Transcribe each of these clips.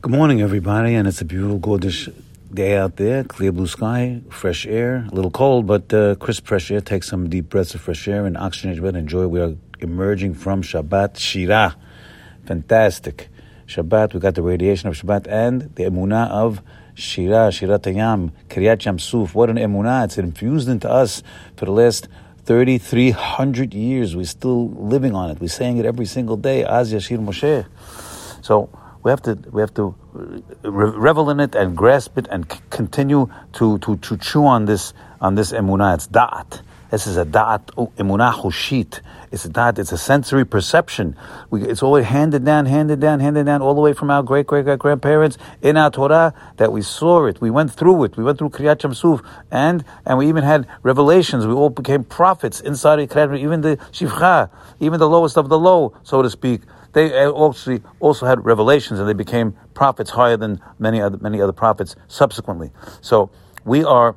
Good morning, everybody, and it's a beautiful, gorgeous day out there. Clear blue sky, fresh air, a little cold, but uh, crisp fresh air. Take some deep breaths of fresh air and oxygenate your Enjoy. We are emerging from Shabbat Shira. Fantastic. Shabbat, we got the radiation of Shabbat and the emunah of Shira, Shirat HaYam, Kriyat Yam Suf. What an emunah. It's infused into us for the last 3,300 years. We're still living on it. We're saying it every single day. Az Yashir Moshe. So, we have to we have to uh, revel in it and grasp it and c- continue to, to, to chew on this on this emunah. It's da'at. This is a da'at emunah chushit. It's a da'at. It's a sensory perception. We, it's always handed down, handed down, handed down, all the way from our great great great grandparents in our Torah that we saw it. We went through it. We went through Kriyat Yam Suf, and and we even had revelations. We all became prophets inside of Kriyat. Even the shifcha, even the lowest of the low, so to speak they actually also had revelations and they became prophets higher than many other, many other prophets subsequently. So we are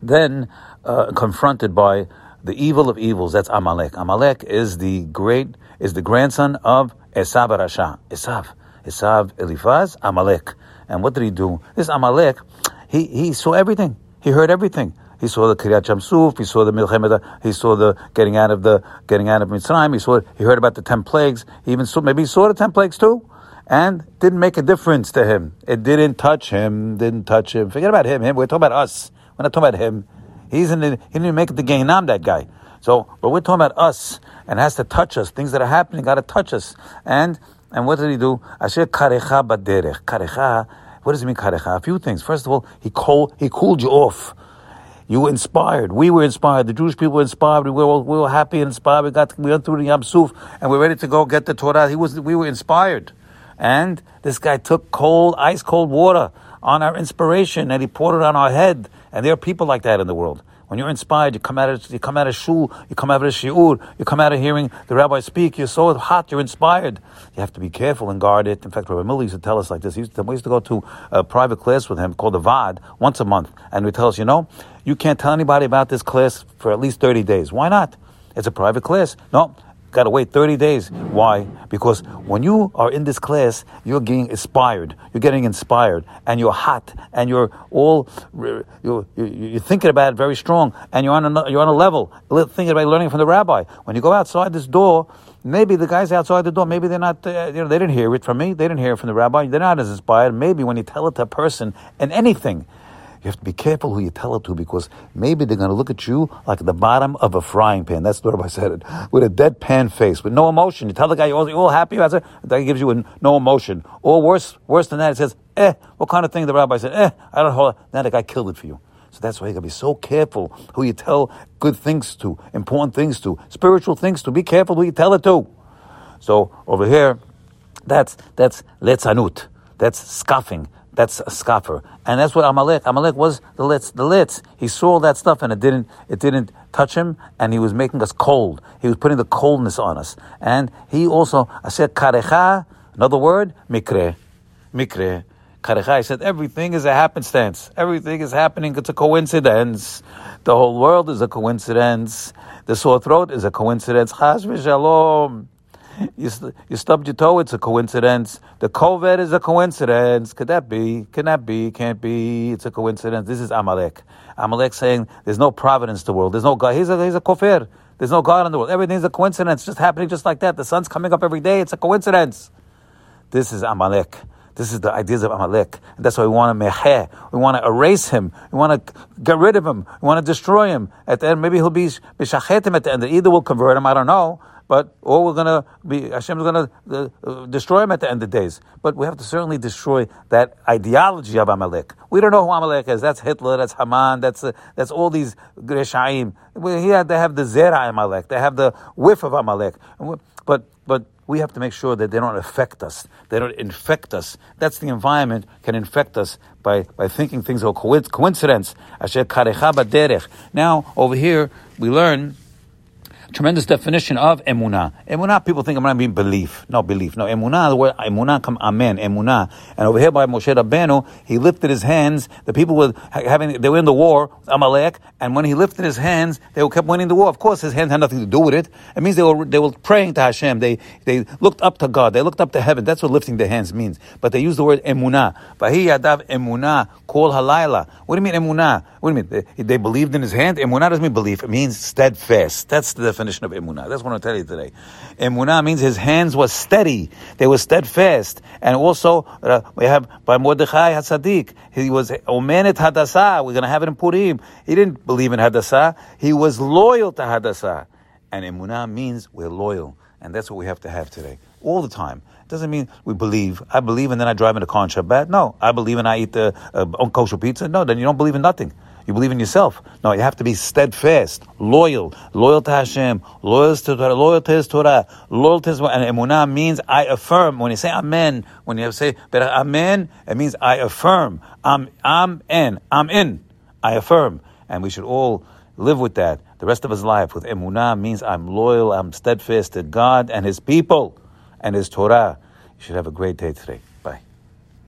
then uh, confronted by the evil of evils. That's Amalek. Amalek is the great, is the grandson of Esav Rasha. Esav. Esav Eliphaz, Amalek. And what did he do? This Amalek, he, he saw everything. He heard everything. He saw the Kriyat Yam Suf. He saw the Milchemet. He saw the getting out of the getting out of Mitzrayim. He saw. He heard about the ten plagues. He even saw. Maybe he saw the ten plagues too, and didn't make a difference to him. It didn't touch him. Didn't touch him. Forget about him. Him. We're talking about us. We're not talking about him. He's in. The, he didn't even make it to Gehinam. That guy. So, but we're talking about us, and has to touch us. Things that are happening got to touch us. And and what did he do? Asher karecha baderech. Karecha. What does it mean, karecha? A few things. First of all, he cold, he cooled you off. You were inspired. We were inspired. The Jewish people were inspired. We were, all, we were happy and inspired. We got we went through the Yam Suf and we're ready to go get the Torah. He was we were inspired. And this guy took cold, ice cold water on our inspiration and he poured it on our head. And there are people like that in the world. When you're inspired, you come out of you come out of shul, you come out of shiur, you come out of hearing the rabbi speak. You're so hot, you're inspired. You have to be careful and guard it. In fact, Rabbi Miller used to tell us like this. He used to, we used to go to a private class with him called the Vad once a month, and we tell us, you know, you can't tell anybody about this class for at least 30 days. Why not? It's a private class. No, got to wait 30 days. Why? Because when you are in this class, you're getting inspired. You're getting inspired, and you're hot, and you're all you're, you're thinking about it very strong, and you're on a, you're on a level thinking about learning from the rabbi. When you go outside this door, maybe the guys outside the door, maybe they're not, uh, you know, they didn't hear it from me. They didn't hear it from the rabbi. They're not as inspired. Maybe when you tell it to a person and anything you have to be careful who you tell it to because maybe they're going to look at you like the bottom of a frying pan. That's what I said it. With a deadpan face, with no emotion. You tell the guy you're all, you're all happy about it, that gives you a, no emotion. Or worse, worse than that, it says, eh, what kind of thing? The rabbi said, eh, I don't know. Now the guy killed it for you. So that's why you gotta be so careful who you tell good things to, important things to, spiritual things to. Be careful who you tell it to. So over here, that's that's letzanut. That's scoffing. That's a scoffer, and that's what Amalek. Amalek was the litz. The litz. He saw all that stuff, and it didn't. It didn't touch him, and he was making us cold. He was putting the coldness on us, and he also. I said karecha. Another word, mikre, mikre. Karecha. He said everything is a happenstance. Everything is happening. It's a coincidence. The whole world is a coincidence. The sore throat is a coincidence. Chas v'shalom. You, you stubbed your toe, it's a coincidence. The COVID is a coincidence. Could that be? Can that be? Can't be. It's a coincidence. This is Amalek. Amalek saying there's no providence to the world. There's no God. He's a, he's a kofir. There's no God in the world. Everything's a coincidence, just happening just like that. The sun's coming up every day. It's a coincidence. This is Amalek. This is the ideas of Amalek. And that's why we want to meheh. We want to erase him. We want to get rid of him. We want to destroy him. At the end, maybe he'll be mishachetim at the end. Either we'll convert him, I don't know but or we're gonna be Hashem's gonna uh, uh, destroy him at the end of days. But we have to certainly destroy that ideology of Amalek. We don't know who Amalek is. That's Hitler. That's Haman. That's uh, that's all these Greshaim. He had they have the Zera Amalek. They have the whiff of Amalek. But but we have to make sure that they don't affect us. They don't infect us. That's the environment can infect us by, by thinking things are coincidence. Now over here we learn tremendous definition of emunah. Emunah, people think emunah mean belief. No, belief. No, emunah, the word emunah come amen, emunah. And over here by Moshe Rabbeinu, he lifted his hands. The people were having, they were in the war, Amalek, and when he lifted his hands, they kept winning the war. Of course, his hands had nothing to do with it. It means they were, they were praying to Hashem. They, they looked up to God. They looked up to heaven. That's what lifting their hands means. But they use the word emunah. Vahi yadav emunah, kol halayla. What do you mean emunah? What do you mean? They, they believed in his hand? Emunah doesn't mean belief. It means steadfast. That's the definition of emunah. That's what I'm telling you today. Emunah means his hands were steady. They were steadfast. And also, uh, we have by Mordechai HaTzadik, he was Omenet Hadassah. We're going to have it in Purim. He didn't believe in Hadassah. He was loyal to Hadassah. And emunah means we're loyal. And that's what we have to have today. All the time. Doesn't mean we believe. I believe and then I drive in a car on Shabbat. No. I believe and I eat the uh, kosher pizza. No, then you don't believe in nothing. You believe in yourself. No, you have to be steadfast, loyal, loyal to Hashem, loyal to Torah, loyal to His Torah, loyal to His and emunah means I affirm. When you say Amen, when you say Amen, it means I affirm. I'm I'm in. I'm in. I affirm, and we should all live with that the rest of his life. With emunah means I'm loyal, I'm steadfast to God and His people and His Torah. You should have a great day today.